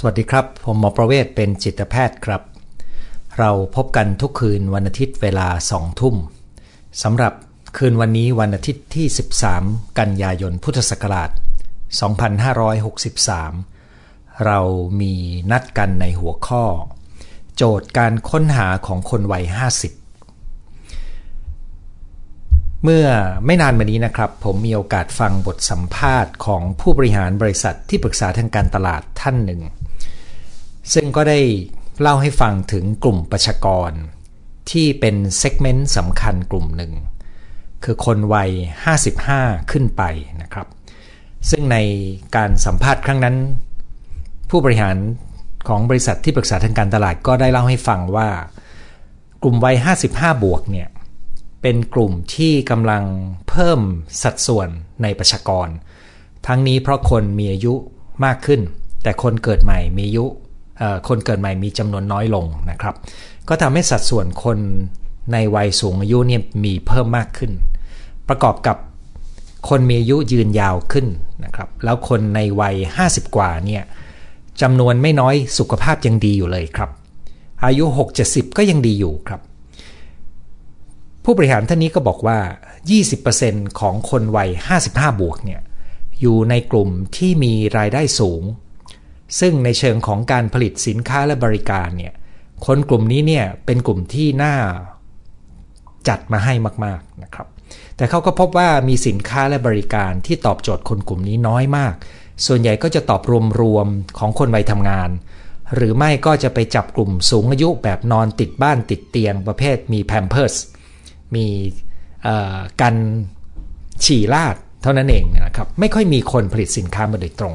สวัสดีครับ ผมหมอประเวศเป็นจิตแพทย์ครับ เราพบกันทุกคืนวันอาทิตย์เวลาสองทุ่มสำหรับคืนวันนี้วันอาทิตย์ที่ 13 กันยายนพุทธศักราช 2563 เรามีนัดกันในหัวข้อ โจทย์การค้นหาของคนวัย 50 เมื่อไม่นานมานี้นะครับ ผมมีโอกาสฟังบทสัมภาษณ์ของผู้บริหารบริษัทที่ปรึกษาทางการตลาดท่านหนึ่ง ซึ่งก็ได้เล่าให้ฟังถึงกลุ่มประชากร ที่เป็นเซกเมนต์สำคัญกลุ่มหนึ่ง คือคนวัย 55 ขึ้นไปนะครับ ซึ่งในการสัมภาษณ์ครั้งนั้น ผู้บริหารของบริษัทที่ปรึกษาทางการตลาดก็ได้เล่าให้ฟังว่า กลุ่มวัย 55 บวกเนี่ยเป็นกลุ่มที่กำลังเพิ่มสัดส่วนในประชากร ทั้งนี้เพราะคนมีอายุมากขึ้น แต่คนเกิดใหม่มีอายุ คนเกิดใหม่มีจำนวนน้อยลงนะครับ ก็ทำให้สัดส่วนคนในวัยสูงอายุเนี่ยมีเพิ่มมากขึ้น ประกอบกับคนมีอายุยืนยาวขึ้นนะครับ แล้วคนในวัย 50 กว่าเนี่ยจำนวนไม่น้อยสุขภาพยังดีอยู่เลยครับ อายุ 6-70 ก็ยังดีอยู่ครับ ผู้บริหารท่านนี้ก็บอกว่า 20%ของคนวัย 55 บวกเนี่ยอยู่ในกลุ่มที่มีรายได้สูง ซึ่งในเชิงของการผลิตสินค้าและบริการเนี่ยคนกลุ่มนี้เนี่ยเป็นกลุ่มที่น่าจัดมาให้มากๆนะครับ แต่เขาก็พบว่ามีสินค้าและบริการที่ตอบโจทย์คนกลุ่มนี้น้อยมาก ส่วนใหญ่ก็จะตอบรวมๆของคนวัยทำงาน หรือไม่ก็จะไปจับกลุ่มสูงอายุแบบนอนติดบ้านติดเตียงประเภทมีแพมเพิร์สมีการฉี่ลาดเท่านั้นเองนะครับ ไม่ค่อยมีคนผลิตสินค้ามาโดยตรง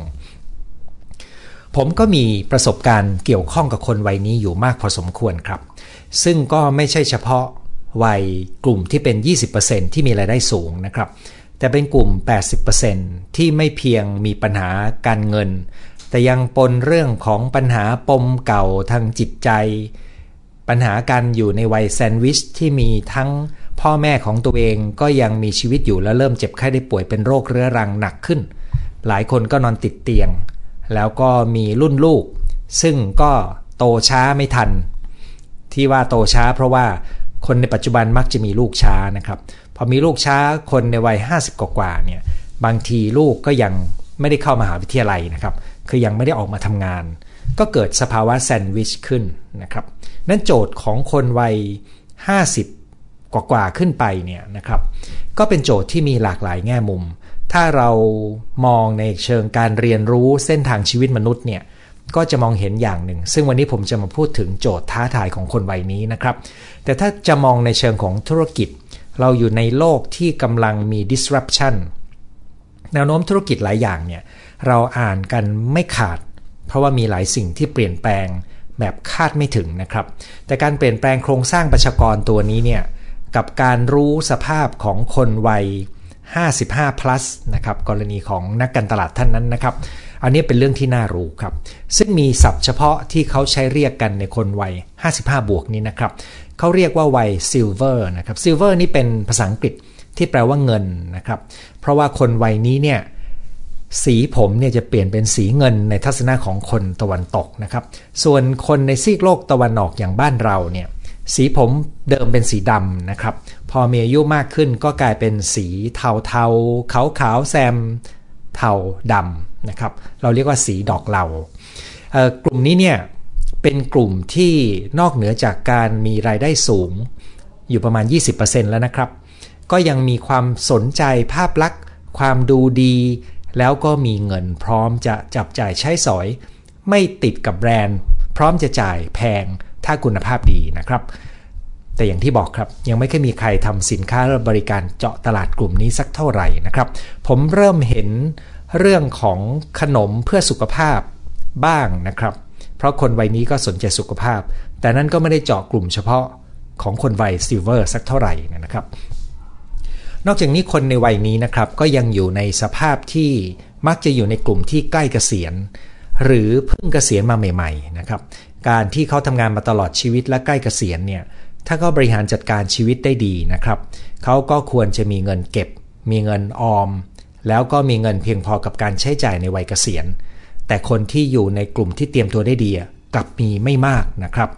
ผมก็มีประสบการณ์เกี่ยวข้องกับคนวัยนี้อยู่มากพอสมควรครับ ซึ่งก็ไม่ใช่เฉพาะวัยกลุ่มที่เป็น 20%ที่มีรายได้สูงนะครับ แต่เป็นกลุ่ม 80%ที่ไม่เพียงมีปัญหาการเงิน แต่ยังปนเรื่องของปัญหาปมเก่าทางจิตใจ ปัญหาการอยู่ในวัยแซนด์วิชที่มีทั้งพ่อแม่ของตัวเองก็ยังมีชีวิตอยู่แล้วเริ่มเจ็บไข้ได้ป่วยเป็นโรคเรื้อรังหนักขึ้น หลายคนก็นอนติดเตียง แล้วก็มีรุ่นลูก ซึ่งก็โตช้าไม่ทัน ที่ว่าโตช้า เพราะว่าคนในปัจจุบันมักจะมีลูกช้านะครับ พอมีลูกช้าคนในวัย 50 กว่าเนี่ยบางทีลูกก็ยังไม่ได้เข้ามาหาวิทยาลัยนะครับ คือยังไม่ได้ออกมาทำงาน ก็เกิดสภาวะแซนด์วิชขึ้นนะครับนั่นโจทย์ของคนวัย 50 กว่าๆขึ้นไปเนี่ยนะครับ ก็เป็นโจทย์ที่มีหลากหลายแง่มุม ถ้าเรามองในเชิงการเรียนรู้เส้นทางชีวิตมนุษย์เนี่ยก็จะมองเห็นอย่างหนึ่ง ซึ่งวันนี้ผมจะมาพูดถึงโจทย์ท้าทายของคนวัยนี้นะครับ แต่ถ้าจะมองในเชิงของธุรกิจ เราอยู่ในโลกที่กำลังมี disruption แนวโน้มธุรกิจหลายอย่างเนี่ยเราอ่านกันไม่ขาด เพราะว่ามีหลายสิ่งที่เปลี่ยนแปลงแบบคาดไม่ถึงนะครับ แต่การเปลี่ยนแปลงโครงสร้างประชากรตัวนี้เนี่ยกับการรู้สภาพของคนวัย 55 plus นะครับกรณีของนักการตลาดท่านนั้นนะครับอันนี้เป็นเรื่องที่น่ารู้ครับ ซึ่งมีศัพท์เฉพาะที่เขาใช้เรียกกันในคนวัย 55 บวกนี้นะครับเขาเรียกว่าวัย silver นะครับ silver นี่เป็นภาษาอังกฤษที่แปลว่าเงินนะครับ เพราะว่าคนวัยนี้เนี่ยสีผมเนี่ยจะเปลี่ยนเป็นสีเงินในทัศนะของคนตะวันตกนะครับ ส่วนคนในซีกโลกตะวันออกอย่างบ้านเราเนี่ยสีผมเดิมเป็นสีดำนะครับ พอมีอายุมากขึ้นก็กลายเป็นสีเทาเทาขาวขาวแซมเทาดำนะครับ เราเรียกว่าสีดอกเหลากลุ่มนี้เนี่ยเป็นกลุ่มที่นอกเหนือจากการมีรายได้สูงอยู่ประมาณ 20%แล้วนะครับ ก็ยังมีความสนใจภาพลักษณ์ ความดูดี แล้วก็มีเงินพร้อมจะจับจ่ายใช้สอย ไม่ติดกับแบรนด์ พร้อมจะจ่ายแพงถ้าคุณภาพดีนะครับ แต่อย่างที่บอกครับ ยังไม่เคยมีใครทำสินค้าและบริการเจาะตลาดกลุ่มนี้สักเท่าไหร่นะครับ ผมเริ่มเห็นเรื่องของขนมเพื่อสุขภาพบ้างนะครับ เพราะคนวัยนี้ก็สนใจสุขภาพ แต่นั่นก็ไม่ได้เจาะกลุ่มเฉพาะของคนวัยซิลเวอร์สักเท่าไหร่นะครับ นอกจากนี้คนในวัยนี้นะครับ ก็ยังอยู่ในสภาพที่มักจะอยู่ในกลุ่มที่ใกล้เกษียณ หรือเพิ่งเกษียณมาใหม่ ๆ นะครับ การที่เขาทำงานมาตลอดชีวิตและใกล้เกษียณเนี่ย ถ้าเขาบริหารจัดการชีวิตได้ดีนะครับ เขาก็ควรจะมีเงินเก็บ มีเงินออม แล้วก็มีเงินเพียงพอกับการใช้จ่ายในวัยเกษียณ แต่คนที่อยู่ในกลุ่มที่เตรียมตัวได้ดีกลับมีไม่มากนะครับ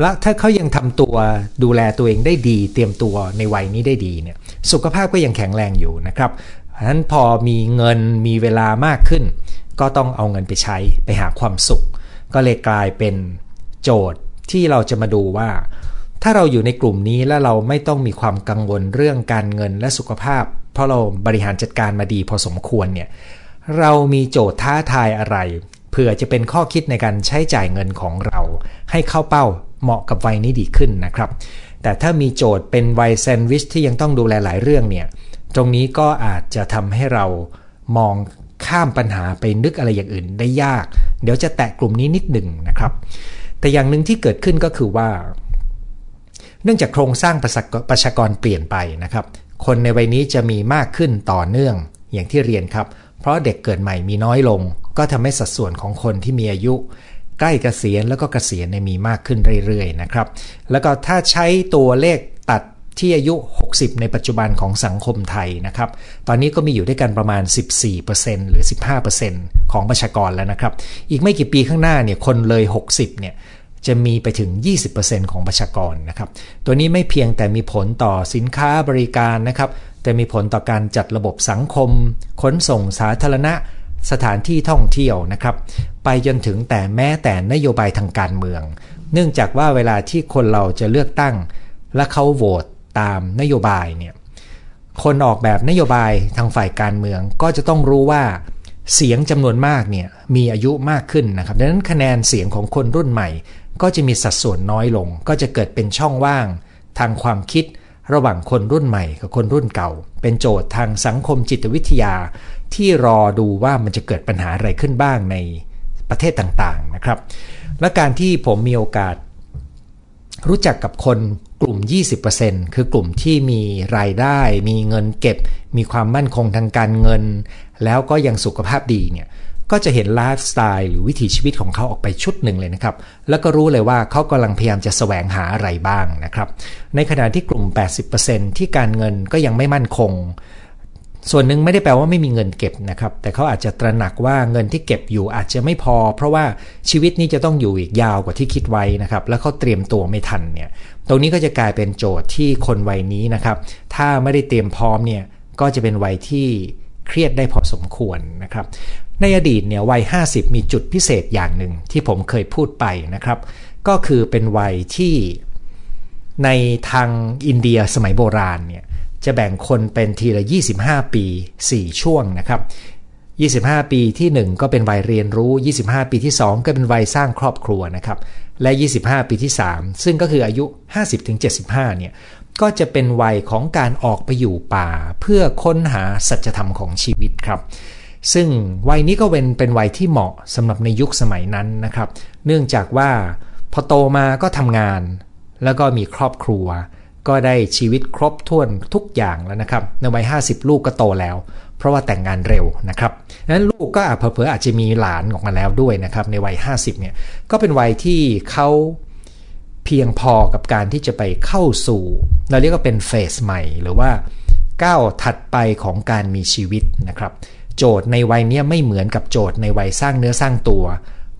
และถ้าเขายังทำตัวดูแลตัวเองได้ดี เตรียมตัวในวัยนี้ได้ดีเนี่ย สุขภาพก็ยังแข็งแรงอยู่นะครับเพราะฉะนั้นพอมีเงินมีเวลามากขึ้น ก็ต้องเอาเงินไปใช้ไปหาความสุข ก็เลยกลายเป็นโจทย์ที่เราจะมาดูว่า ถ้าเราอยู่ในกลุ่มนี้แล้วเราไม่ต้องมีความกังวลเรื่องการเงินและสุขภาพ เพราะเราบริหารจัดการมาดีพอสมควรเนี่ยเรามีโจทย์ท้าทายอะไรเผื่อจะเป็นข้อคิดในการใช้จ่ายเงินของเรา ให้เข้าเป้าเหมาะกับวัยนี้ดีขึ้นนะครับ แต่ถ้ามีโจทย์เป็นวัยแซนด์วิชที่ยังต้องดูแลหลายเรื่องเนี่ยตรงนี้ก็อาจจะทำให้เรามองข้ามปัญหาไปนึกอะไรอย่างอื่นได้ยาก เดี๋ยวจะแตะกลุ่มนี้นิดหนึ่งนะครับ แต่อย่างหนึ่งที่เกิดขึ้นก็คือว่า เนื่องจากโครงสร้างประชากรเปลี่ยนไปนะครับ คนในวัยนี้จะมีมากขึ้นต่อเนื่องอย่างที่เรียนครับ เพราะเด็กเกิดใหม่มีน้อยลง ก็ทำให้สัดส่วนของคนที่มีอายุ ใกล้เกษียณแล้วก็เกษียณมีมากขึ้นเรื่อยๆนะครับ แล้วก็ถ้าใช้ตัวเลขตัดที่อายุ 60 ในปัจจุบันของสังคมไทยนะครับ ตอนนี้ก็มีอยู่ด้วยกันประมาณ 14%หรือ 15%ของประชากรแล้วนะครับ อีกไม่กี่ปีข้างหน้าเนี่ยคนเลย 60 เนี่ย จะมีไปถึง 20%ของประชากรนะครับ ตัวนี้ไม่เพียงแต่มีผลต่อสินค้าบริการนะครับ แต่มีผลต่อการจัดระบบสังคม ขนส่งสาธารณะ สถานที่ท่องเที่ยวนะครับ ไปจนถึงแต่แม้แต่นโยบายทางการเมือง เนื่องจากว่าเวลาที่คนเราจะเลือกตั้ง และเขาโหวตตามนโยบายเนี่ยคนออกแบบนโยบายทางฝ่ายการเมืองก็จะต้องรู้ว่าเสียงจำนวนมากเนี่ยมีอายุมากขึ้นนะครับ ดังนั้นคะแนนเสียงของคนรุ่นใหม่ ก็จะมีสัดส่วนน้อยลง ก็จะเกิดเป็นช่องว่าง ทางความคิดระหว่างคนรุ่นใหม่กับคนรุ่นเก่า เป็นโจทย์ทางสังคมจิตวิทยา ที่รอดูว่ามันจะเกิดปัญหาอะไรขึ้นบ้างในประเทศต่างๆนะครับ และการที่ผมมีโอกาส รู้จักกับคนกลุ่ม 20%คือกลุ่มที่มีรายได้ มีเงินเก็บ มีความมั่นคงทางการเงิน แล้วก็ยังสุขภาพดีเนี่ย ก็จะเห็นไลฟ์สไตล์หรือวิถีชีวิตของเขาออกไปชุดหนึ่งเลยนะครับ แล้วก็รู้เลยว่าเขากำลังพยายามจะแสวงหาอะไรบ้างนะครับ ในขณะที่กลุ่ม 80%ที่การเงินก็ยังไม่มั่นคง ส่วนหนึ่งไม่ได้แปลว่าไม่มีเงินเก็บนะครับ แต่เขาอาจจะตระหนักว่าเงินที่เก็บอยู่อาจจะไม่พอ เพราะว่าชีวิตนี้จะต้องอยู่อีกยาวกว่าที่คิดไว้นะครับ แล้วเขาเตรียมตัวไม่ทันเนี่ย ตรงนี้ก็จะกลายเป็นโจทย์ที่คนวัยนี้นะครับ ถ้าไม่ได้เตรียมพร้อมเนี่ย ก็จะเป็นวัยที่เครียดได้พอสมควรนะครับ ในอดีตเนี่ยวัย 50 มีจุดพิเศษอย่างหนึ่งที่ผมเคยพูดไปนะครับ ก็คือเป็นวัยที่ในทางอินเดียสมัยโบราณเนี่ยจะแบ่งคนเป็นทีละ 25 ปี 4 ช่วงนะครับ 25 ปีที่ 1 ก็เป็นวัยเรียนรู้ 25 ปีที่ 2 ก็เป็นวัยสร้างครอบครัวนะครับ และ 25 ปีที่ 3 ซึ่งก็คืออายุ 50-75 เนี่ยก็จะเป็นวัยของการออกไปอยู่ป่า เพื่อค้นหาสัจธรรมของชีวิตครับ ซึ่งวัยนี้ก็เป็นเป็นวัยที่เหมาะสำหรับในยุคสมัยนั้นนะครับ เนื่องจากว่าพอโตมาก็ทำงาน แล้วก็มีครอบครัว ก็ได้ชีวิตครบถ้วนทุกอย่างแล้วนะครับ ในวัย 50 ลูกก็โตแล้ว เพราะว่าแต่งงานเร็วนะครับนั้นลูกก็อาจเผลออาจจะมีหลานออกมาแล้วด้วยนะครับ ในวัย 50เนี่ยก็เป็นวัยที่เขาเพียงพอกับการที่จะไปเข้าสู่ เราเรียกว่าเป็นเฟสใหม่หรือว่าก้าวถัดไปของการมีชีวิตนะครับ โจทย์ในวัยนี้ไม่เหมือนกับโจทย์ในวัยสร้างเนื้อสร้างตัว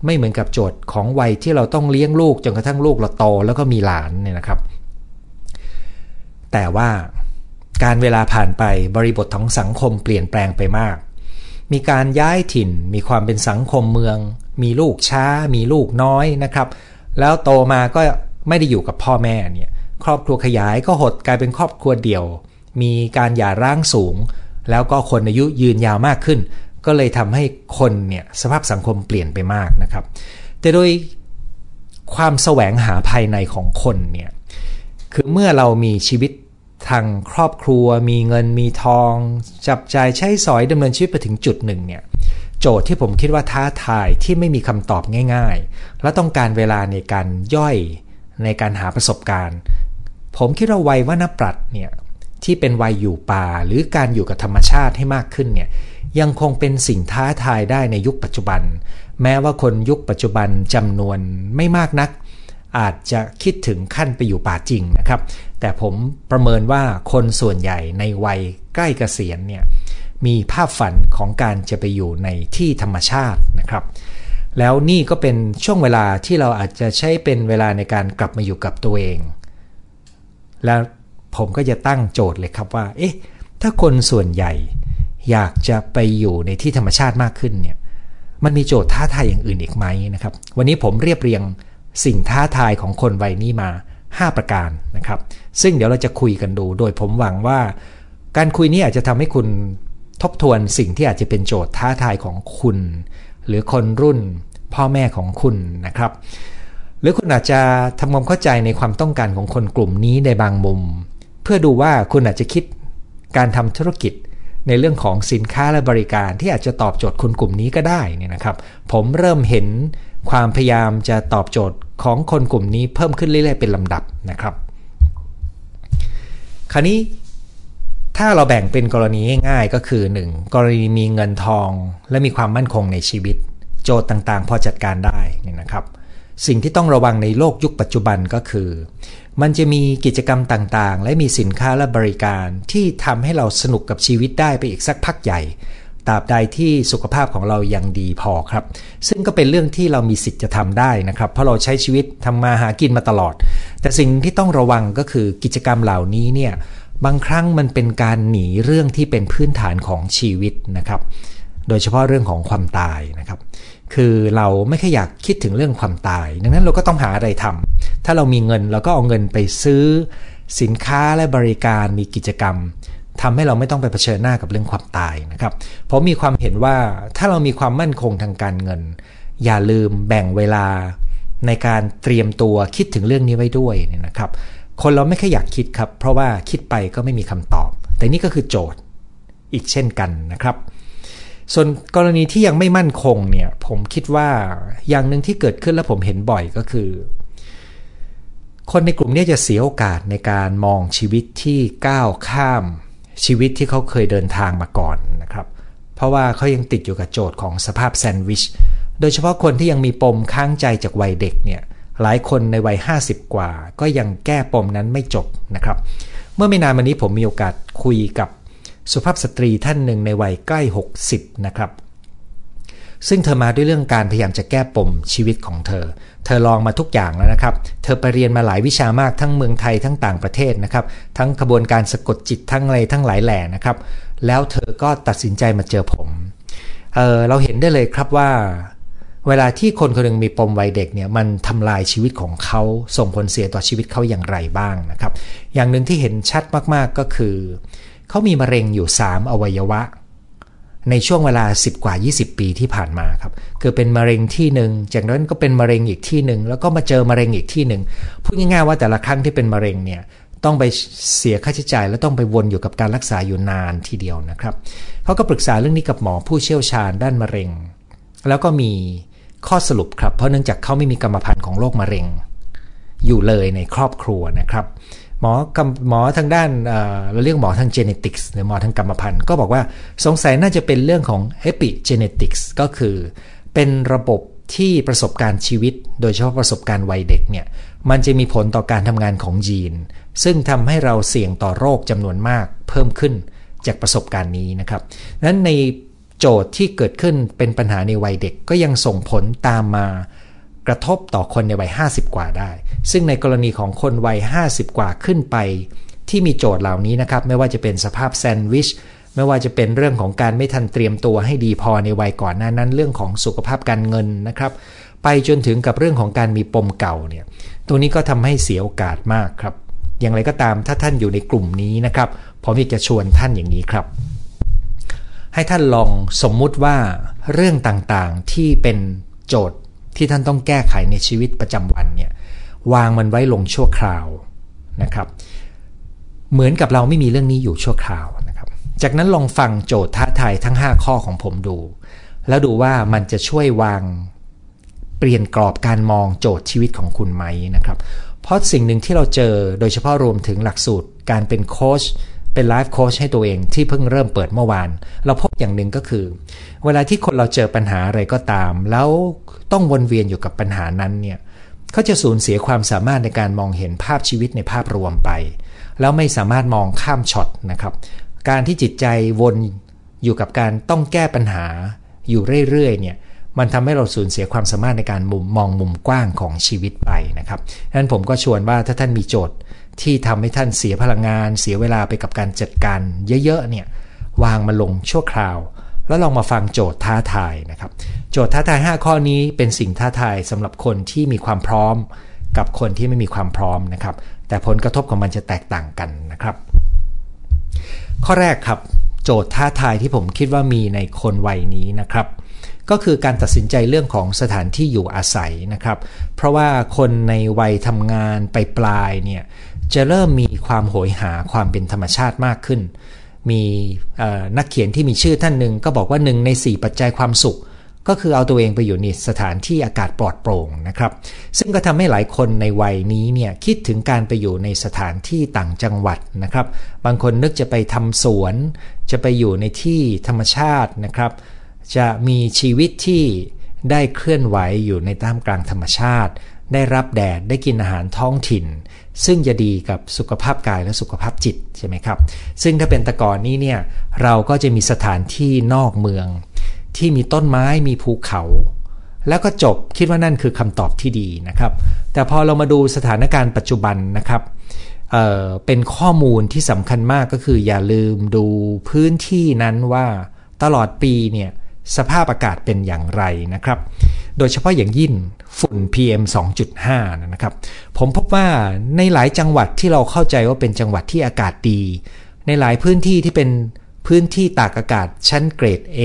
ไม่เหมือนกับโจทย์ของวัยที่เราต้องเลี้ยงลูกจนกระทั่งลูกเราโตแล้วก็มีหลานเนี่ยนะครับ แต่ว่าการเวลาผ่านไปบริบทของสังคมเปลี่ยนแปลงไปมาก มีการย้ายถิ่น มีความเป็นสังคมเมือง มีลูกช้า มีลูกน้อยนะครับ แล้วโตมาก็ไม่ได้อยู่กับพ่อแม่เนี่ย ครอบครัวขยายก็หดกลายเป็นครอบครัวเดี่ยว มีการหย่าร้างสูง แล้วก็คนอายุยืนยาวมากขึ้น ก็เลยทำให้คนเนี่ยสภาพสังคมเปลี่ยนไปมากนะครับ แต่โดยความแสวงหาภายในของคนเนี่ยคือเมื่อเรามีชีวิตทางครอบครัว มีเงินมีทอง จับจ่ายใช้สอยดำเนินชีวิตไปถึงจุดหนึ่งเนี่ยโจทย์ที่ผมคิดว่าท้าทายที่ไม่มีคำตอบง่าย ๆ และต้องการเวลาในการย่อยในการหาประสบการณ์ ผมคิดว่าวัยวานปรัดเนี่ย ที่เป็นวัยอยู่ป่า หรือการอยู่กับธรรมชาติให้มากขึ้นเนี่ยยังคงเป็นสิ่งท้าทายได้ในยุคปัจจุบัน แม้ว่าคนยุคปัจจุบันจำนวนไม่มากนัก อาจจะคิดถึงขั้นไปอยู่ป่าจริงนะครับ แต่ผมประเมินว่าคนส่วนใหญ่ในวัยใกล้เกษียณเนี่ยมีภาพฝันของการจะไปอยู่ในที่ธรรมชาตินะครับ แล้วนี่ก็เป็นช่วงเวลาที่เราอาจจะใช้เป็นเวลาในการกลับมาอยู่กับตัวเอง แล้ว ผมก็จะตั้งโจทย์เลยครับว่า เอ๊ะ ถ้าคนส่วนใหญ่อยากจะไปอยู่ในที่ธรรมชาติมากขึ้นเนี่ย มันมีโจทย์ท้าทายอย่างอื่นอีกไหมนะครับ วันนี้ผมเรียบเรียงสิ่งท้าทายของคนวัยนี้มา 5 ประการนะครับ ซึ่งเดี๋ยวเราจะคุยกันดู โดยผมหวังว่า การคุยนี้อาจจะทำให้คุณทบทวนสิ่งที่อาจจะเป็นโจทย์ท้าทายของคุณ หรือคนรุ่นพ่อแม่ของคุณนะครับ หรือคุณอาจจะทำความเข้าใจในความต้องการของคนกลุ่มนี้ในบางมุม เพื่อดูว่าคุณอาจจะคิดการทำธุรกิจในเรื่องของสินค้าและบริการที่อาจจะตอบโจทย์คนกลุ่มนี้ก็ได้นี่นะครับ ผมเริ่มเห็นความพยายามจะตอบโจทย์ของคนกลุ่มนี้เพิ่มขึ้นเรื่อยๆเป็นลำดับนะครับ คราวนี้ถ้าเราแบ่งเป็นกรณีง่ายๆก็คือ 1. กรณีมีเงินทองและมีความมั่นคงในชีวิต โจทย์ต่างๆ พอจัดการได้นี่นะครับ สิ่งที่ต้องระวังในโลกยุคปัจจุบันก็คือ มันจะมีกิจกรรมต่างๆ และมีสินค้าและบริการที่ทำให้เราสนุกกับชีวิตได้ไปอีกสักพักใหญ่ตราบใดที่สุขภาพของเรายังดีพอครับ ซึ่งก็เป็นเรื่องที่เรามีสิทธิ์จะทำได้นะครับ เพราะเราใช้ชีวิตทำมาหากินมาตลอด แต่สิ่งที่ต้องระวังก็คือกิจกรรมเหล่านี้เนี่ยบางครั้งมันเป็นการหนีเรื่องที่เป็นพื้นฐานของชีวิตนะครับ โดยเฉพาะเรื่องของความตายนะครับ คือเราไม่ค่อยอยากคิดถึงเรื่องความตาย ดังนั้นเราก็ต้องหาอะไรทำ ถ้าเรามีเงินเราก็เอาเงินไปซื้อ สินค้าและบริการมีกิจกรรมทำให้เราไม่ต้องไปเผชิญหน้ากับเรื่องความตายนะครับผมมีความเห็นว่าถ้าเรามีความมั่นคงทางการเงิน อย่าลืมแบ่งเวลาในการเตรียมตัวคิดถึงเรื่องนี้ไว้ด้วยเนี่ยนะครับ คนเราไม่ค่อยอยากคิดครับ เพราะว่าคิดไปก็ไม่มีคำตอบ แต่นี่ก็คือโจทย์อีกเช่นกันนะครับ ส่วนกรณีที่ยังไม่มั่นคงเนี่ยผมคิดว่าอย่างหนึ่งที่เกิดขึ้นแล้วผมเห็นบ่อยก็คือ คนในกลุ่มนี้จะเสียโอกาสในการมองชีวิตที่ก้าวข้ามชีวิตที่เขาเคยเดินทางมาก่อนนะครับ เพราะว่าเขายังติดอยู่กับโจทย์ของสภาพแซนด์วิช โดยเฉพาะคนที่ยังมีปมค้างใจจากวัยเด็กเนี่ย หลายคนในวัย 50 กว่า ก็ยังแก้ปมนั้นไม่จบนะครับ เมื่อไม่นานมานี้ผมมีโอกาสคุยกับสุภาพสตรีท่านหนึ่งในวัยใกล้ 60 นะครับ ซึ่งเธอมาด้วยเรื่องการพยายามจะแก้ปมชีวิตของเธอ เธอลองมาทุกอย่างแล้วนะครับ เธอไปเรียนมาหลายวิชามากทั้งเมืองไทยทั้งต่างประเทศนะครับ ทั้งกระบวนการสะกดจิตทั้งอะไรทั้งหลายแหล่นะครับ แล้วเธอก็ตัดสินใจมาเจอผมเเราเห็นได้เลยครับว่า เวลาที่คนคนหนึ่งมีปมวัยเด็กเนี่ยมันทำลายชีวิตของเขาส่งผลเสียต่อชีวิตเขาอย่างไรบ้างนะครับ อย่างหนึ่งที่เห็นชัดมากๆก็คือเขามีมะเร็งอยู่ 3 อวัยวะ ในช่วงเวลา 10 กว่า 20 ปีที่ผ่านมาครับคือเป็นมะเร็งที่หนึ่งจากนั้นก็เป็นมะเร็งอีกที่หนึ่งแล้วก็มาเจอมะเร็งอีกที่หนึ่งพูดง่ายๆว่าแต่ละครั้งที่เป็นมะเร็งเนี่ยต้องไปเสียค่าใช้จ่ายแล้วต้องไปวนอยู่กับการรักษาอยู่นานทีเดียวนะครับเขาก็ปรึกษาเรื่องนี้กับหมอผู้เชี่ยวชาญด้านมะเร็ง แล้วก็มีข้อสรุปครับเพราะเนื่องจากเขาไม่มีกรรมพันธุ์ของโรคมะเร็ง อยู่เลยในครอบครัวนะครับ หมอหมอทางด้านเราเรียกหมอทางเจเนติกส์หรือหมอทางกรรมพันธุ์ก็บอกว่าสงสัยน่าจะเป็นเรื่องของเอปิเจเนติกส์ก็คือเป็นระบบที่ประสบการณ์ชีวิต โดยเฉพาะประสบการณ์วัยเด็กเนี่ยมันจะมีผลต่อการทำงานของยีน ซึ่งทำให้เราเสี่ยงต่อโรคจำนวนมากเพิ่มขึ้นจากประสบการณ์นี้นะครับนั้นในโจทย์ที่เกิดขึ้นเป็นปัญหาในวัยเด็กก็ยังส่งผลตามมากระทบต่อคนในวัย 50 กว่าได้ ซึ่งในกรณีของคนวัย 50 กว่าขึ้นไป ที่มีโจทย์เหล่านี้นะครับ ไม่ว่าจะเป็นสภาพแซนด์วิช ไม่ว่าจะเป็นเรื่องของการไม่ทันเตรียมตัวให้ดีพอในวัยก่อนหน้านั้น เรื่องของสุขภาพการเงินนะครับ ไปจนถึงกับเรื่องของการมีปมเก่าเนี่ยตรงนี้ก็ทำให้เสียโอกาสมากครับ อย่างไรก็ตามถ้าท่านอยู่ในกลุ่มนี้นะครับ ผมอยากจะชวนท่านอย่างนี้ครับให้ท่านลองสมมุติว่าเรื่องต่างๆที่เป็นโจทย์ที่ท่านต้องแก้ไขในชีวิตประจำวันเนี่ย วางมันไว้ลงชั่วคราวนะครับ เหมือนกับเราไม่มีเรื่องนี้อยู่ชั่วคราวนะครับ จากนั้นลองฟังโจทย์ท้าทายทั้ง 5 ข้อของผมดู แล้วดูว่ามันจะช่วยวางเปลี่ยนกรอบการมองโจทย์ชีวิตของคุณไหมนะครับ เพราะสิ่งหนึ่งที่เราเจอโดยเฉพาะรวมถึงหลักสูตรการเป็นโค้ชเป็นไลฟ์โค้ชให้ตัวเองที่เพิ่งเริ่มเปิดเมื่อวาน เราพบอย่างหนึ่งก็คือ เวลาที่คนเราเจอปัญหาอะไรก็ตาม แล้วต้องวนเวียนอยู่กับปัญหานั้นเนี่ย เขาจะสูญเสียความสามารถในการมองเห็นภาพชีวิตในภาพรวมไป แล้วไม่สามารถมองข้ามช็อตนะครับ การที่จิตใจวนอยู่กับการต้องแก้ปัญหาอยู่เรื่อยๆเนี่ยมันทำให้เราสูญเสียความสามารถในการมุมมองมุมกว้างของชีวิตไปนะครับดังนั้นผมก็ชวนว่าถ้าท่านมีโจทย์ที่ทำให้ท่านเสียพลังงาน เสียเวลาไปกับการจัดการเยอะๆเนี่ยวางมาลงชั่วคราว แล้วลองมาฟังโจทย์ท้าทายนะครับ โจทย์ท้าทาย 5 ข้อนี้เป็นสิ่งท้าทายสำหรับคนที่มีความพร้อม กับคนที่ไม่มีความพร้อมนะครับ แต่ผลกระทบของมันจะแตกต่างกันนะครับ ข้อแรกครับ โจทย์ท้าทายที่ผมคิดว่ามีในคนวัยนี้นะครับ ก็คือการตัดสินใจเรื่องของสถานที่อยู่อาศัยนะครับ เพราะว่าคนในวัยทำงานไปปลายเนี่ยจะเริ่มมีความโหยหาความเป็นธรรมชาติมากขึ้น มีนักเขียนที่มีชื่อท่านหนึ่งก็บอกว่าหนึ่งใน 4 ปัจจัยความสุข ก็คือเอาตัวเองไปอยู่ในสถานที่อากาศปลอดโปร่งนะครับ ซึ่งก็ทำให้หลายคนในวัยนี้เนี่ยคิดถึงการไปอยู่ในสถานที่ต่างจังหวัดนะครับ บางคนนึกจะไปทำสวน จะไปอยู่ในที่ธรรมชาตินะครับ จะมีชีวิตที่ได้เคลื่อนไหวอยู่ในท่ามกลางธรรมชาติ ได้รับแดดได้กินอาหารท้องถิ่น ซึ่งจะดีกับสุขภาพกายและสุขภาพจิตใช่ไหมครับ ซึ่งถ้าเป็นตะกอนนี้เนี่ยเราก็จะมีสถานที่นอกเมือง ที่มีต้นไม้มีภูเขา แล้วก็จบคิดว่านั่นคือคำตอบที่ดีนะครับ แต่พอเรามาดูสถานการณ์ปัจจุบันนะครับเเป็นข้อมูลที่สำคัญมากก็คือ อย่าลืมดูพื้นที่นั้นว่าตลอดปีเนี่ยสภาพอากาศเป็นอย่างไรนะครับ โดยเฉพาะอย่างยิ่งฝุ่น PM 2.5 นะครับ ผมพบว่าในหลายจังหวัดที่เราเข้าใจว่าเป็นจังหวัดที่อากาศดี ในหลายพื้นที่ที่เป็น พื้นที่ตากอากาศชั้นเกรด A+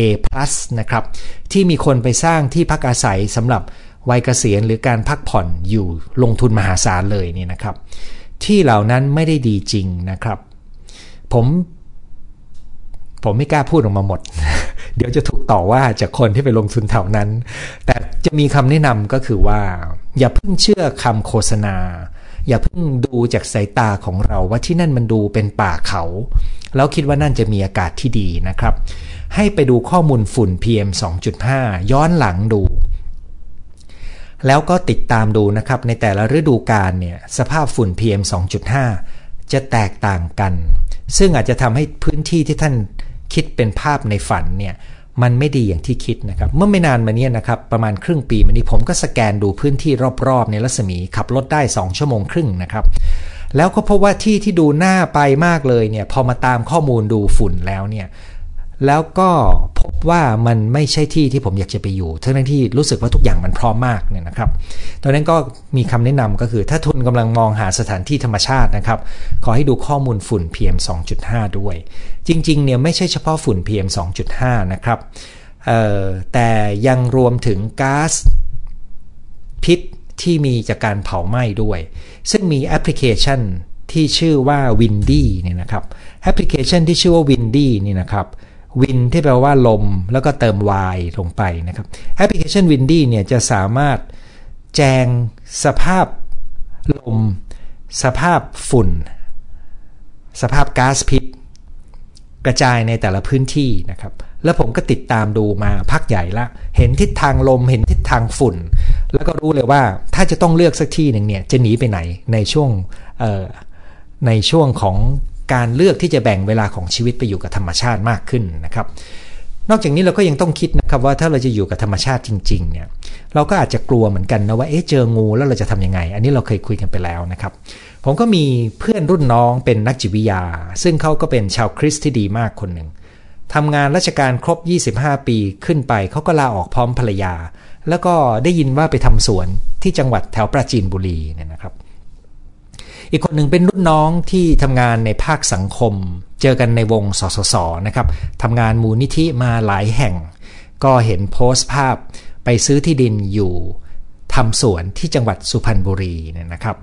นะครับ ที่มีคนไปสร้างที่พักอาศัยสำหรับวัยเกษียณหรือการพักผ่อนอยู่ลงทุนมหาศาลเลยนี่นะครับ ที่เหล่านั้นไม่ได้ดีจริงนะครับ ผมผมไม่กล้าพูดออกมาหมด เดี๋ยวจะถูกต่อว่าจากคนที่ไปลงทุนแถวนั้น แต่จะมีคำแนะนำก็คือว่า อย่าเพิ่งเชื่อคำโฆษณา อย่าเพิ่งดูจากสายตาของเราว่าที่นั่นมันดูเป็นป่าเขา แล้วคิดว่านั่นจะมีอากาศที่ดีนะครับ ให้ไปดูข้อมูลฝุ่น PM 2.5 ย้อนหลังดู แล้วก็ติดตามดูนะครับในแต่ละฤดูกาลเนี่ยสภาพฝุ่น PM 2.5 จะแตกต่างกัน ซึ่งอาจจะทำให้พื้นที่ที่ท่านคิดเป็นภาพในฝันเนี่ย มันไม่ดีอย่างที่คิดนะครับ เมื่อไม่นานมานี้นะครับประมาณครึ่งปีมานี้ผมก็สแกนดูพื้นที่รอบๆ ในรัศมีขับรถได้ 2 ชั่วโมงครึ่งนะครับ แล้วก็พบว่าที่ที่ดูหน้าไปมากเลยเนี่ยพอมาตามข้อมูลดูฝุ่นแล้วเนี่ย แล้วก็พบว่ามันไม่ใช่ที่ที่ผมอยากจะไปอยู่ทั้งที่รู้สึกว่าทุกอย่างมันพร้อมมากเนี่ยนะครับ ตอนนั้นก็มีคำแนะนำก็คือ ถ้าทุนกำลังมองหาสถานที่ธรรมชาตินะครับ ขอให้ดูข้อมูลฝุ่น PM 2.5 ด้วย จริงๆเนี่ยไม่ใช่เฉพาะฝุ่น PM 2.5 นะครับแต่ยังรวมถึงก๊าซพิษที่มีจากการเผาไหม้ด้วย ซึ่งมีแอปพลิเคชันที่ชื่อว่า Windy เนี่ยนะครับแอปพลิเคชันที่ชื่อว่า Windy นี่นะครับ wind ที่แปลว่าลม แล้วก็เติม y ลงไปนะครับแอปพลิเคชัน Windy เนี่ยจะสามารถแจงสภาพลม สภาพฝุ่น สภาพก๊าซพิษ กระจายในแต่ละพื้นที่นะครับ แล้วผมก็ติดตามดูมาพักใหญ่ละ เห็นทิศทางลม เห็นทิศทางฝุ่น แล้วก็รู้เลยว่าถ้าจะต้องเลือกสักที่หนึ่งเนี่ยจะหนีไปไหนในช่วงในช่วงของ การเลือกที่จะแบ่งเวลาของชีวิตไปอยู่กับธรรมชาติมากขึ้นนะครับ นอกจากนี้เราก็ยังต้องคิดนะครับว่าถ้าเราจะอยู่กับธรรมชาติจริงๆเนี่ยเราก็อาจจะกลัวเหมือนกันนะว่าเอ๊ะเจองูแล้วเราจะทํำยังไง อันนี้เราเคยคุยกันไปแล้วนะครับ ผมก็มีเพื่อนรุ่นน้องเป็นนักจิตวิทยา ซึ่งเขาก็เป็นชาวคริสต์ที่ดีมากคนหนึ่งทำงานราชการครบ 25 ปีขึ้นไปเขาก็ลาออกพร้อมภรรยา แล้วก็ได้ยินว่าไปทำสวนที่จังหวัดแถวปราจีนบุรีเนี่ยนะครับ อีกคนหนึ่งเป็นรุ่นน้องที่ทำงานในภาคสังคม เจอกันในวงสสสนะครับทำงานมูลนิธิมาหลายแห่ง ก็เห็นโพสต์ภาพไปซื้อที่ดินอยู่ทำสวนที่จังหวัดสุพรรณบุรีเนี่ยนะครับ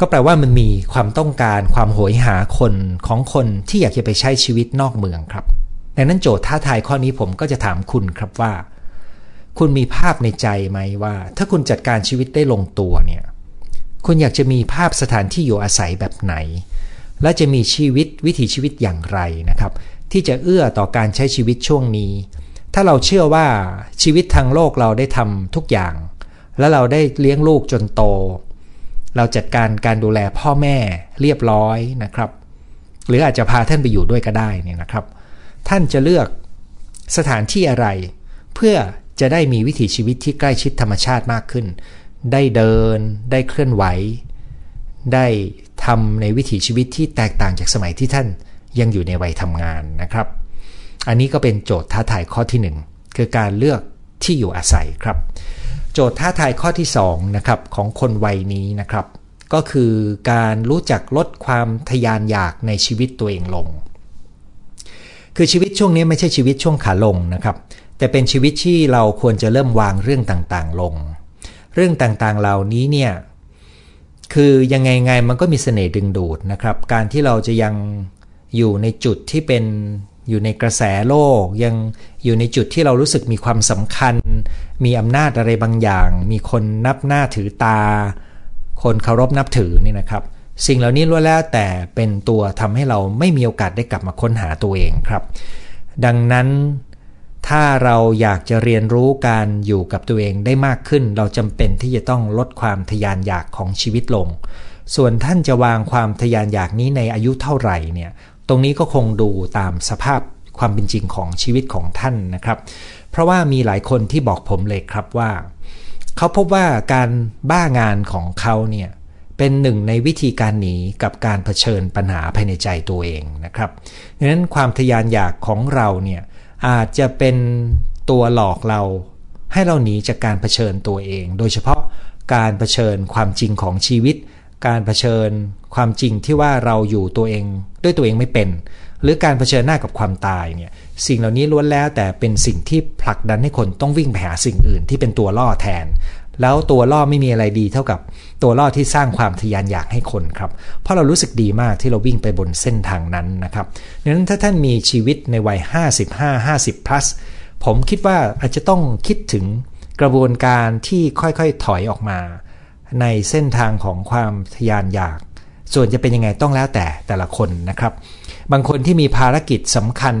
ก็แปลว่ามันมีความต้องการความโหยหาคนของคนที่อยากจะไปใช้ชีวิตนอกเมืองครับดังนั้นโจทย์ท้าทายข้อนี้ผมก็จะถามคุณครับว่า คุณมีภาพในใจไหมว่า ถ้าคุณจัดการชีวิตได้ลงตัวเนี่ย คุณอยากจะมีภาพสถานที่อยู่อาศัยแบบไหน และจะมีชีวิตวิถีชีวิตอย่างไรนะครับ ที่จะเอื้อต่อการใช้ชีวิตช่วงนี้ ถ้าเราเชื่อว่าชีวิตทางโลกเราได้ทำทุกอย่าง และเราได้เลี้ยงลูกจนโต เราจัดการการดูแลพ่อแม่เรียบร้อยนะครับ หรืออาจจะพาท่านไปอยู่ด้วยก็ได้นี่นะครับ ท่านจะเลือกสถานที่อะไร เพื่อจะได้มีวิถีชีวิตที่ใกล้ชิดธรรมชาติมากขึ้น ได้เดิน ได้เคลื่อนไหว ได้ทำในวิถีชีวิตที่แตกต่างจากสมัยที่ท่านยังอยู่ในวัยทำงานนะครับ อันนี้ก็เป็นโจทย์ท้าทายข้อที่ 1 คือการเลือกที่อยู่อาศัยครับ โจทย์ท้าทายข้อที่2นะครับของคนวัยนี้นะครับ ก็คือการรู้จักลดความทยานอยากในชีวิตตัวเองลง คือชีวิตช่วงนี้ไม่ใช่ชีวิตช่วงขาลงนะครับ แต่เป็นชีวิตที่เราควรจะเริ่มวางเรื่องต่างๆ ลง เรื่องต่างๆเหล่านี้เนี่ยคือยังไงไงมันก็มีเสน่ห์ดึงดูดนะครับ การที่เราจะยังอยู่ในจุดที่เป็นอยู่ในกระแสโลก ยังอยู่ในจุดที่เรารู้สึกมีความสำคัญ มีอำนาจอะไรบางอย่าง มีคนนับหน้าถือตา คนเคารพนับถือนี่นะครับ สิ่งเหล่านี้ล้วนแล้วแต่เป็นตัวทำให้เราไม่มีโอกาสได้กลับมาค้นหาตัวเองครับ ดังนั้น ถ้าเราอยากจะเรียนรู้การอยู่กับตัวเองได้มากขึ้น เราจำเป็นที่จะต้องลดความทยานอยากของชีวิตลง ส่วนท่านจะวางความทยานอยากนี้ในอายุเท่าไหร่เนี่ย ตรงนี้ก็คงดูตามสภาพความเป็นจริงของชีวิตของท่านนะครับ เพราะว่ามีหลายคนที่บอกผมเลยครับว่า เขาพบว่าการบ้างานของเขาเนี่ยเป็นหนึ่งในวิธีการหนีกับการเผชิญปัญหาภายในใจตัวเองนะครับดังนั้นความทยานอยากของเราเนี่ย อาจจะเป็นตัวหลอกเรา ให้เราหนีจากการเผชิญตัวเอง โดยเฉพาะการเผชิญความจริงของชีวิต การเผชิญความจริงที่ว่าเราอยู่ตัวเองด้วยตัวเองไม่เป็น หรือการเผชิญหน้ากับความตายเนี่ยสิ่งเหล่านี้ล้วนแล้วแต่เป็นสิ่งที่ผลักดันให้คนต้องวิ่งไปหาสิ่งอื่นที่เป็นตัวล่อแทน แล้วตัวล่อไม่มีอะไรดีเท่ากับตัวล่อที่สร้างความทยานอยากให้คนครับ เพราะเรารู้สึกดีมากที่เราวิ่งไปบนเส้นทางนั้นนะครับดังนั้นถ้าท่านมีชีวิตในวัย 55 50 plus ผมคิดว่าอาจจะต้องคิดถึงกระบวนการที่ค่อยๆถอยออกมา ในเส้นทางของความทยานอยาก ส่วนจะเป็นยังไงต้องแล้วแต่แต่ละคนนะครับ บางคนที่มีภารกิจสำคัญ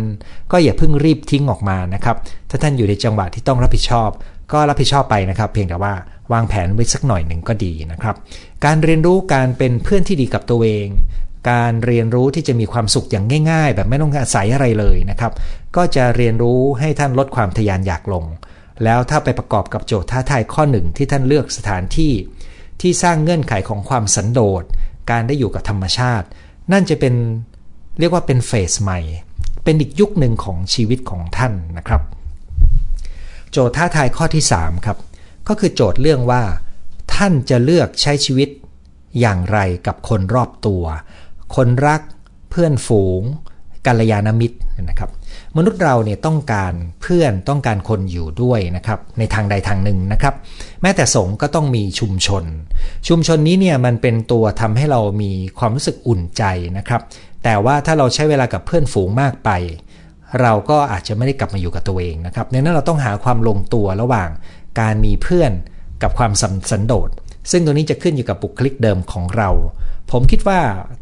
ก็อย่าเพิ่งรีบทิ้งออกมานะครับ ถ้าท่านอยู่ในจังหวะที่ต้องรับผิดชอบ ก็รับผิดชอบไปนะครับ เพียงแต่ว่าวางแผนไว้สักหน่อยหนึ่งก็ดีนะครับ การเรียนรู้การเป็นเพื่อนที่ดีกับตัวเอง การเรียนรู้ที่จะมีความสุขอย่างง่าย ๆ แบบไม่ต้องอาศัยอะไรเลยนะครับ ก็จะเรียนรู้ให้ท่านลดความทยานอยากลง แล้วถ้าไปประกอบกับโจทย์ท้าทายข้อหนึ่งที่ท่านเลือกสถานที่ ที่สร้างเงื่อนไขของความสันโดษการได้อยู่กับธรรมชาติ นั่นจะเป็นเรียกว่าเป็นเฟสใหม่ เป็นอีกยุคหนึ่งของชีวิตของท่านนะครับ โจทย์ท้าทายข้อที่ 3 ครับ ก็คือโจทย์เรื่องว่า ท่านจะเลือกใช้ชีวิตอย่างไรกับคนรอบตัว คนรักเพื่อนฝูงกัลยาณมิตรนะครับ มนุษย์เราเนี่ยต้องการเพื่อนต้องการคนอยู่ด้วยนะครับ ในทางใดทางหนึ่งนะครับ แม้แต่สงฆ์ก็ต้องมีชุมชน ชุมชนนี้เนี่ยมันเป็นตัวทำให้เรามีความรู้สึกอุ่นใจนะครับ แต่ว่าถ้าเราใช้เวลากับเพื่อนฝูงมากไป เราก็อาจจะไม่ได้กลับมาอยู่กับตัวเองนะครับดังนั้นเราต้องหาความลงตัวระหว่างการมีเพื่อนกับความสันโดษ ซึ่งตัวนี้จะขึ้นอยู่กับบุคลิกเดิมของเรา ผมคิดว่า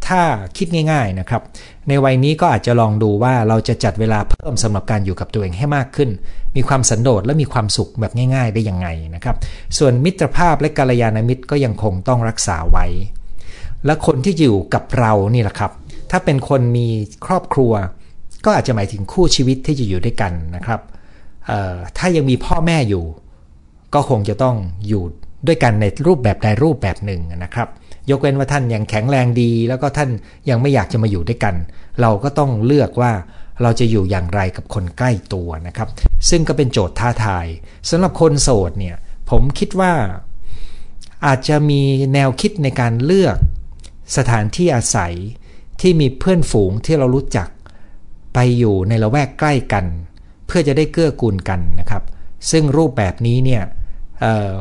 ถ้าคิดง่ายๆนะครับ ในวัยนี้ก็อาจจะลองดูว่าเราจะจัดเวลาเพิ่มสำหรับการอยู่กับตัวเองให้มากขึ้น มีความสันโดษและมีความสุขแบบง่าย ๆ ได้ยังไงนะครับ ส่วนมิตรภาพและกัลยาณมิตรก็ยังคงต้องรักษาไว้ และคนที่อยู่กับเรานี่แหละครับ ถ้าเป็นคนมีครอบครัว ก็อาจจะหมายถึงคู่ชีวิตที่จะอยู่ด้วยกันนะครับถ้ายังมีพ่อแม่อยู่ ก็คงจะต้องอยู่ด้วยกันในรูปแบบใดรูปแบบหนึ่งนะครับ ยกเว้นว่าท่านยังแข็งแรงดี แล้วก็ท่านยังไม่อยากจะมาอยู่ด้วยกัน เราก็ต้องเลือกว่าเราจะอยู่อย่างไรกับคนใกล้ตัวนะครับ ซึ่งก็เป็นโจทย์ท้าทายสำหรับคนโสดเนี่ยผมคิดว่าอาจจะมีแนวคิดในการเลือกสถานที่อาศัยที่มีเพื่อนฝูงที่เรารู้จัก ไปอยู่ในละแวกใกล้กัน เพื่อจะได้เกื้อกูลกันนะครับ ซึ่งรูปแบบนี้เนี่ย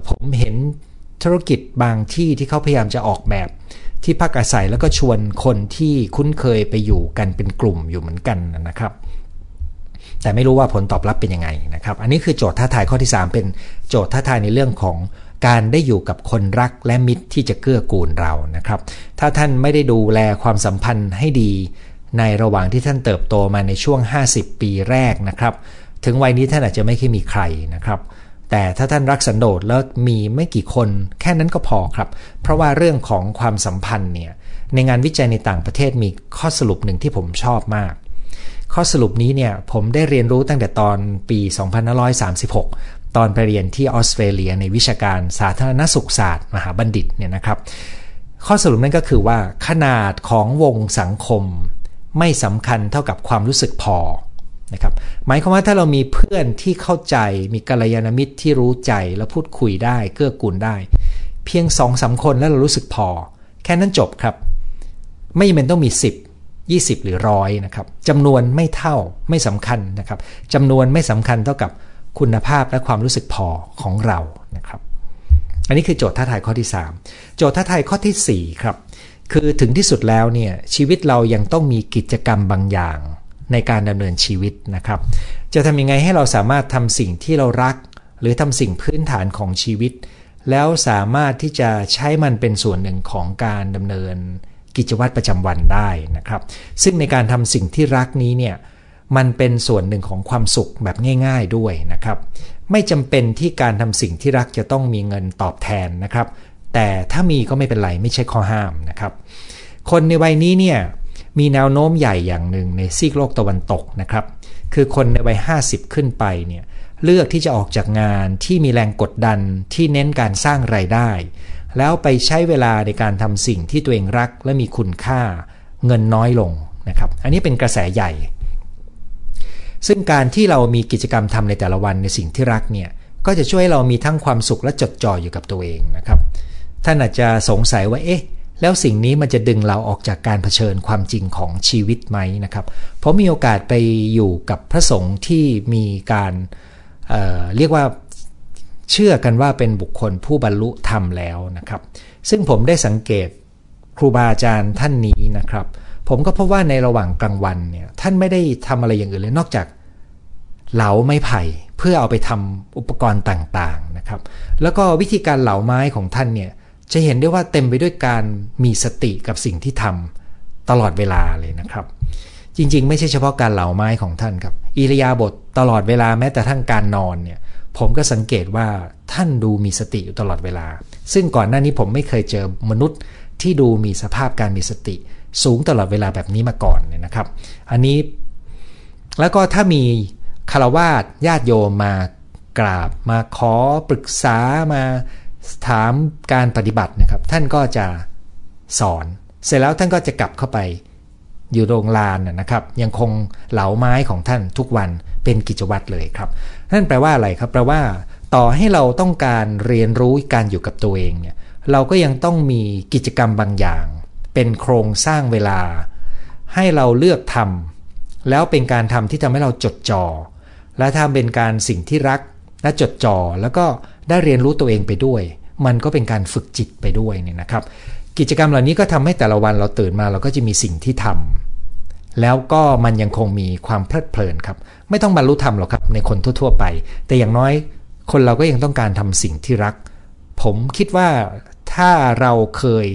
ผมเห็นธุรกิจบางที่ที่เขาพยายามจะออกแบบ ที่พักอาศัยแล้วก็ชวนคนที่คุ้นเคยไปอยู่กันเป็นกลุ่มอยู่เหมือนกันนะครับ แต่ไม่รู้ว่าผลตอบรับเป็นยังไงนะครับ อันนี้คือโจทย์ท้าทายข้อที่ 3 เป็นโจทย์ท้าทายในเรื่องของการได้อยู่กับคนรักและมิตรที่จะเกื้อกูลเรานะครับ ถ้าท่านไม่ได้ดูแลความสัมพันธ์ให้ดี ในระหว่างที่ท่านเติบโตมาในช่วง 50 ปีแรกนะครับ ถึงวัยนี้ท่านอาจจะไม่เคยมีใครนะครับ แต่ถ้าท่านรักสันโดษแล้วมีไม่กี่คนแค่นั้นก็พอครับ เพราะว่าเรื่องของความสัมพันธ์เนี่ยในงานวิจัยในต่างประเทศมีข้อสรุปหนึ่งที่ผมชอบมาก ข้อสรุปนี้เนี่ยผมได้เรียนรู้ตั้งแต่ตอนปี 2536 ตอนไปเรียนที่ออสเตรเลียในวิชาการสาธารณสุขศาสตร์มหาบัณฑิตเนี่ยนะครับ ข้อสรุปนั้นก็คือว่าขนาดของวงสังคม ไม่สำคัญเท่ากับความรู้สึกพอนะครับหมายความว่าถ้าเรามีเพื่อนที่เข้าใจมีกัลยาณมิตรที่รู้ใจแล้วพูดคุยได้เกื้อกูลได้ เพียงสองสาคนแล้วเรารู้สึกพอ แค่นั้นจบครับ ไม่จำเป็นต้องมี 10 20 หรือร้อยนะครับจำนวนไม่เท่าไม่สำคัญนะครับจำนวนไม่สำคัญเท่ากับคุณภาพและความรู้สึกพอของเรานะครับ อันนี้คือโจทย์ท้าทายข้อที่ 3 โจทย์ท้าทายข้อที่4ครับ คือถึงที่สุดแล้วเนี่ยชีวิตเรายังต้องมีกิจกรรมบางอย่างในการดำเนินชีวิตนะครับ จะทำยังไงให้เราสามารถทำสิ่งที่เรารัก หรือทำสิ่งพื้นฐานของชีวิต แล้วสามารถที่จะใช้มันเป็นส่วนหนึ่งของการดำเนินกิจวัตรประจำวันได้นะครับ ซึ่งในการทำสิ่งที่รักนี้เนี่ยมันเป็นส่วนหนึ่งของความสุขแบบง่าย ๆด้วยนะครับ ไม่จำเป็นที่การทำสิ่งที่รักจะต้องมีเงินตอบแทนนะครับ แต่ถ้ามีก็ไม่เป็นไรไม่ใช่ข้อห้ามนะครับ คนในวัยนี้เนี่ยมีแนวโน้มใหญ่อย่างหนึ่งในซีกโลกตะวันตกนะครับ คือคนในวัย 50 ขึ้นไปเนี่ยเลือกที่จะออกจากงานที่มีแรงกดดันที่เน้นการสร้างไรายได้ แล้วไปใช้เวลาในการทำสิ่งที่ตัวเองรักและมีคุณค่าเงินน้อยลงนะครับ อันนี้เป็นกระแสใหญ่ ซึ่งการที่เรามีกิจกรรมทำในแต่ละวันในสิ่งที่รักเนี่ยก็จะช่วยเรามีทั้งความสุขและจดจ่ออยู่กับตัวเองนะครับ ท่านอาจจะสงสัยว่าเอ๊ะแล้วสิ่งนี้มันจะดึงเราออกจากการเผชิญความจริงของชีวิตไหมนะครับเพราะมีโอกาสไปอยู่กับพระสงฆ์ที่มีการเเรียกว่าเชื่อกันว่าเป็นบุคคลผู้บรรลุธรรมแล้วนะครับ ซึ่งผมได้สังเกตครูบาอาจารย์ท่านนี้นะครับ ผมก็พบว่าในระหว่างกลางวันเนี่ยท่านไม่ได้ทำอะไรอย่างอื่นเลยนอกจากเหลาไม้ไผ่เพื่อเอาไปทำอุปกรณ์ต่างๆนะครับ แล้วก็วิธีการเหลาไม้ของท่านเนี่ย จะเห็นได้ว่าเต็มไปด้วยการมีสติกับสิ่งที่ทำตลอดเวลาเลยนะครับ จริงๆ ไม่ใช่เฉพาะการเหลาไม้ของท่านครับ อิริยาบถตลอดเวลาแม้แต่ทั้งการนอนเนี่ยผมก็สังเกตว่าท่านดูมีสติอยู่ตลอดเวลา ซึ่งก่อนหน้านี้ผมไม่เคยเจอมนุษย์ที่ดูมีสภาพการมีสติ สูงตลอดเวลาแบบนี้มาก่อนเนี่ยนะครับ อันนี้แล้วก็ถ้ามีคารวาสญาติโยมมากราบมาขอปรึกษามา ถามการปฏิบัตินะครับ ท่านก็จะสอน เสร็จแล้วท่านก็จะกลับเข้าไป อยู่โรงลานนะครับ ยังคงเหลาไม้ของท่านทุกวันเป็นกิจวัตรเลยครับ นั่นแปลว่าอะไรครับแปลว่า ต่อให้เราต้องการเรียนรู้การอยู่กับตัวเองเนี่ยเราก็ยังต้องมีกิจกรรมบางอย่าง เป็นโครงสร้างเวลา ให้เราเลือกทำแล้วเป็นการทำที่ทำให้เราจดจอ่อและทำเป็นการสิ่งที่รักและจดจอ่อแล้วก็ ได้เรียนรู้ตัวเองไปด้วย มันก็เป็นการฝึกจิตไปด้วยเนี่ยนะครับ กิจกรรมเหล่านี้ก็ทำให้แต่ละวันเราตื่นมาเราก็จะมีสิ่งที่ทำแล้วก็มันยังคงมีความเพลิดเพลินครับ ไม่ต้องบรรลุธรรมหรอกครับในคนทั่ว ๆ ไป แต่อย่างน้อยคนเราก็ยังต้องการทำสิ่งที่รัก ผมคิดว่าถ้าเราเคย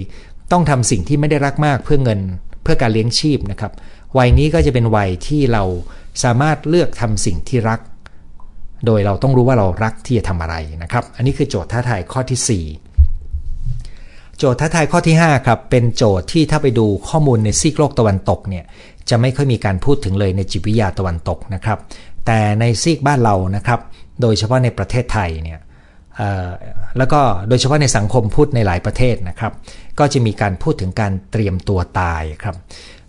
ต้องทำสิ่งที่ไม่ได้รักมากเพื่อเงินเพื่อการเลี้ยงชีพนะครับ วัยนี้ก็จะเป็นวัยที่เราสามารถเลือกทำสิ่งที่รัก โดยเราต้องรู้ว่าเรารักที่จะทำอะไรนะครับ อันนี้คือโจทย์ท้าทายข้อที่ 4 โจทย์ท้าทายข้อที่5ครับเป็นโจทย์ที่ถ้าไปดูข้อมูลในซีกโลกตะวันตกเนี่ยจะไม่ค่อยมีการพูดถึงเลยในจิตวิทยาตะวันตกนะครับ แต่ในซีกบ้านเรานะครับ โดยเฉพาะในประเทศไทยเนี่ยแล้วก็โดยเฉพาะในสังคมพูดในหลายประเทศนะครับ ก็จะมีการพูดถึงการเตรียมตัวตายครับ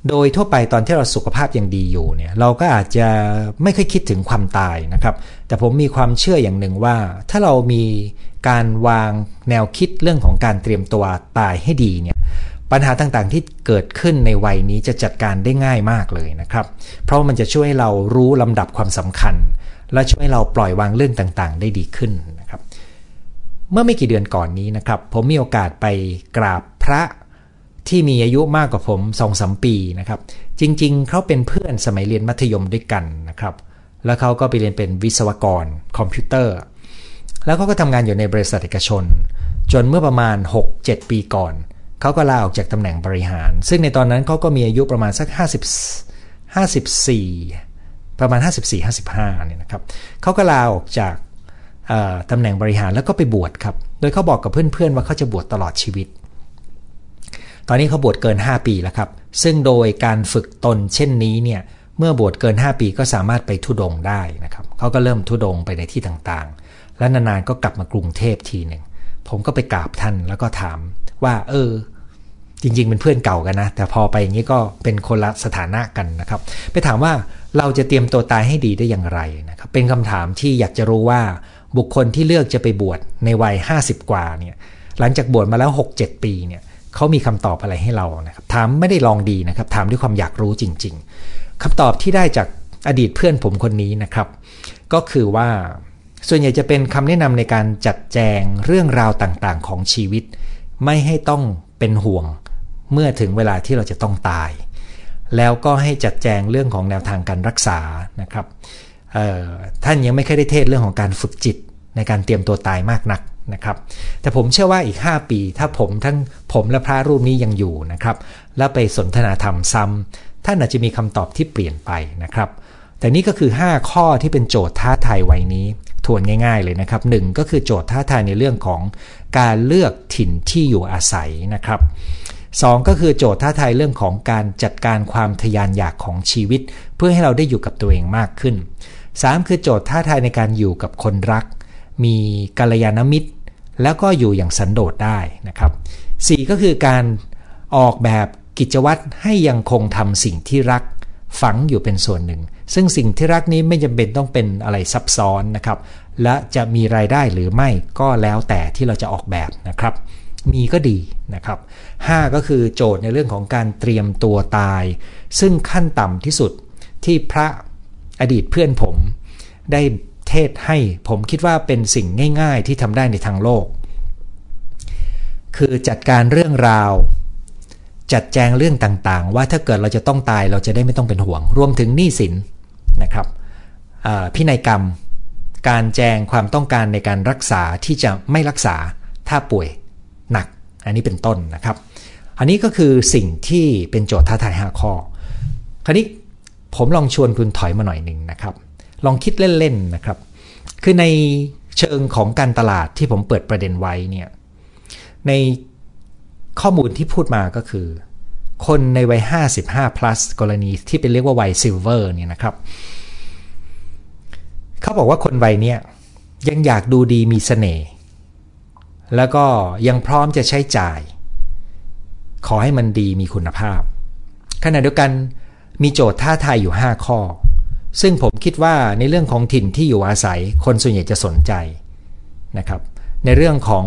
โดยทั่วไปตอนที่เราสุขภาพยังดีอยู่เนี่ยเราก็อาจจะไม่ค่อยคิดถึงความตายนะครับ แต่ผมมีความเชื่ออย่างหนึ่งว่า ถ้าเรามีการวางแนวคิดเรื่องของการเตรียมตัวตายให้ดีเนี่ยปัญหาต่างๆที่เกิดขึ้นในวัยนี้จะจัดการได้ง่ายมากเลยนะครับ เพราะมันจะช่วยให้เรารู้ลำดับความสำคัญ และช่วยเราปล่อยวางเรื่องต่างๆ ได้ดีขึ้นนะครับ เมื่อไม่กี่เดือนก่อนนี้นะครับ ผมมีโอกาสไปกราบพระ ที่มีอายุมากกว่าผมสองสมปีนะครับ จริง ๆ เขาเป็นเพื่อนสมัยเรียนมัธยมด้วยกันนะครับ แล้วเขาก็ไปเรียนเป็นวิศวกรคอมพิวเตอร์ แล้วเขาก็ทำงานอยู่ในบริษัทเอกชน จนเมื่อประมาณ 6-7 ปีก่อน เขาก็ลาออกจากตำแหน่งบริหาร ซึ่งในตอนนั้นเขาก็มีอายุประมาณสัก 50 54 ประมาณ 54-55เนี่ยนะครับเขาก็ลาออกจากตำแหน่งบริหารแล้วก็ไปบวชครับ โดยเขาบอกกับเพื่อนๆว่าเขาจะบวชตลอดชีวิต ตอนนี้เขาบวชเกิน 5 ปีแล้วครับ ซึ่งโดยการฝึกตนเช่นนี้เนี่ยเมื่อบวชเกิน 5 ปีก็สามารถไปทุดงได้นะครับเขาก็เริ่มทุดงไปในที่ต่างๆ และนานๆก็กลับมากรุงเทพทีหนึ่งผมก็ไปกราบท่านแล้วก็ถามว่า เออ จริง ๆ เป็นเพื่อนเก่ากันนะ แต่พอไปอย่างนี้ก็เป็นคนละสถานะกันนะครับ ไปถามว่าเราจะเตรียมตัวตายให้ดีได้อย่างไรนะครับ เป็นคำถามที่อยากจะรู้ว่าบุคคลที่เลือกจะไปบวชในวัย 50 กว่าเนี่ยหลังจากบวชมาแล้ว 6-7 ปีเนี่ย เขามีคำตอบอะไรให้เรานะครับถามไม่ได้ลองดีนะครับ ถามด้วยความอยากรู้จริง ๆคำตอบที่ได้จากอดีตเพื่อนผมคนนี้นะครับ ก็คือว่าส่วนใหญ่จะเป็นคำแนะนำในการจัดแจงเรื่องราวต่างๆ ของชีวิต ไม่ให้ต้องเป็นห่วงเมื่อถึงเวลาที่เราจะต้องตาย แล้วก็ให้จัดแจงเรื่องของแนวทางการรักษานะครับท่านยังไม่เคยได้เทศเรื่องของการฝึกจิตในการเตรียมตัวตายมากนัก นะครับ แต่ผมเชื่อว่าอีก 5 ปี ถ้าผมทั้งผมและพระรูปนี้ยังอยู่นะครับ แล้วไปสนทนาธรรมซ้ำท่านอาจจะมีคำตอบที่เปลี่ยนไปนะครับ แต่นี่ก็คือ 5 ข้อที่เป็นโจทย์ท้าทายวัยนี้ทวนง่าย ๆ เลยนะครับหก็คือโจทย์ท้าทายในเรื่องของการเลือกถิ่นที่อยู่อาศัยนะครับสก็คือโจทย์ท้าทายเรื่องของการจัดการความทยานอยากของชีวิต เพื่อให้เราได้อยู่กับตัวเองมากขึ้น 3 คือโจทย์ท้าทายในการอยู่กับคนรัก มีกัลยาณมิตร แล้วก็อยู่อย่างสันโดษได้นะครับ4ก็คือการออกแบบกิจวัตรให้ยังคงทำสิ่งที่รักฝังอยู่เป็นส่วนหนึ่ง ซึ่งสิ่งที่รักนี้ไม่จำเป็นต้องเป็นอะไรซับซ้อนนะครับ และจะมีรายได้หรือไม่ก็แล้วแต่ที่เราจะออกแบบนะครับ มีก็ดีนะครับ 5 ก็คือโจทย์ในเรื่องของการเตรียมตัวตาย ซึ่งขั้นต่ำที่สุดที่พระอดีตเพื่อนผมได้ เทศให้ ผมคิดว่าเป็นสิ่งง่าย ๆ ที่ทำได้ในทางโลก คือจัดการเรื่องราว จัดแจงเรื่องต่างๆ ว่าถ้าเกิดเราจะต้องตายเราจะได้ไม่ต้องเป็นห่วง รวมถึงหนี้สินนะครับพินัยกรรม การแจงความต้องการในการรักษาที่จะไม่รักษาถ้าป่วยหนัก อันนี้เป็นต้นนะครับ อันนี้ก็คือสิ่งที่เป็นโจทย์ท้าทาย5ข้อ คราวนี้ผมลองชวนคุณถอยมาหน่อยหนึ่งนะครับ ลองคิดเล่นๆนะครับ คือในเชิงของการตลาดที่ผมเปิดประเด็นไว้เนี่ย ในข้อมูลที่พูดมาก็คือ คนในวัย 55 plus กรณีที่เป็นเรียกว่าวัยซิลเวอร์เนี่ยนะครับ เขาบอกว่าคนวัยเนี้ยยังอยากดูดีมีสเสน่ห์แล้วก็ยังพร้อมจะใช้จ่าย ขอให้มันดีมีคุณภาพขณะเดียวกันมีโจทย์ท่าทายอยู่ 5 ข้อ ซึ่งผมคิดว่าในเรื่องของถิ่นที่อยู่อาศัยคนส่วนใหญ่จะสนใจนะครับในเรื่องของ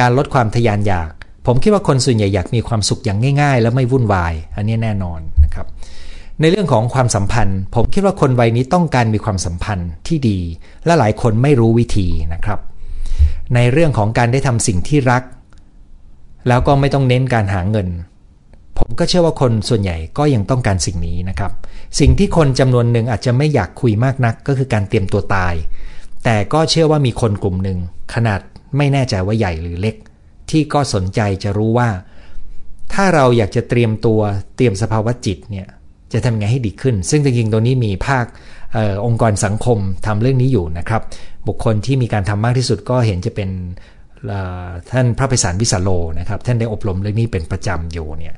การลดความทยานอยาก ผมคิดว่าคนส่วนใหญ่อยากมีความสุขอย่างง่าย ๆ และไม่วุ่นวาย อันนี้แน่นอนนะครับในเรื่องของความสัมพันธ์ ผมคิดว่าคนวัยนี้ต้องการมีความสัมพันธ์ที่ดี และหลายคนไม่รู้วิธีนะครับ ในเรื่องของการได้ทำสิ่งที่รัก แล้วก็ไม่ต้องเน้นการหาเงิน ผมก็เชื่อว่าคนส่วนใหญ่ก็ยังต้องการสิ่งนี้นะครับ สิ่งที่คนจำนวนหนึ่งอาจจะไม่อยากคุยมากนัก ก็คือการเตรียมตัวตาย แต่ก็เชื่อว่ามีคนกลุ่มหนึ่งขนาดไม่แน่ใจว่าใหญ่หรือเล็ก ที่ก็สนใจจะรู้ว่า ถ้าเราอยากจะเตรียมตัวเตรียมสภาวะจิตเนี่ยจะทำไงให้ดีขึ้น ซึ่งจริงๆ ตัวนี้มีภาคออองค์กรสังคมทำเรื่องนี้อยู่นะครับ บุคคลที่มีการทำมากที่สุดก็เห็นจะเป็นท่านพระภิสารวิสาโลนะครับ ท่านได้อบรมเรื่องนี้เป็นประจำอยู่เนี่ย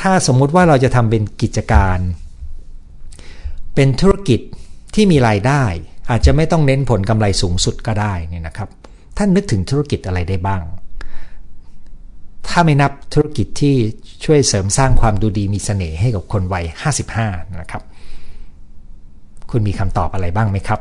ถ้าสมมุติว่าเราจะทำเป็นกิจการ เป็นธุรกิจที่มีรายได้ อาจจะไม่ต้องเน้นผลกำไรสูงสุดก็ได้นี่นะครับ ท่านนึกถึงธุรกิจอะไรได้บ้าง ถ้าไม่นับธุรกิจที่ช่วยเสริมสร้างความดูดีมีสเสน่ห์ให้กับคนวัย 55 นะครับ คุณมีคำตอบอะไรบ้างไหมครับ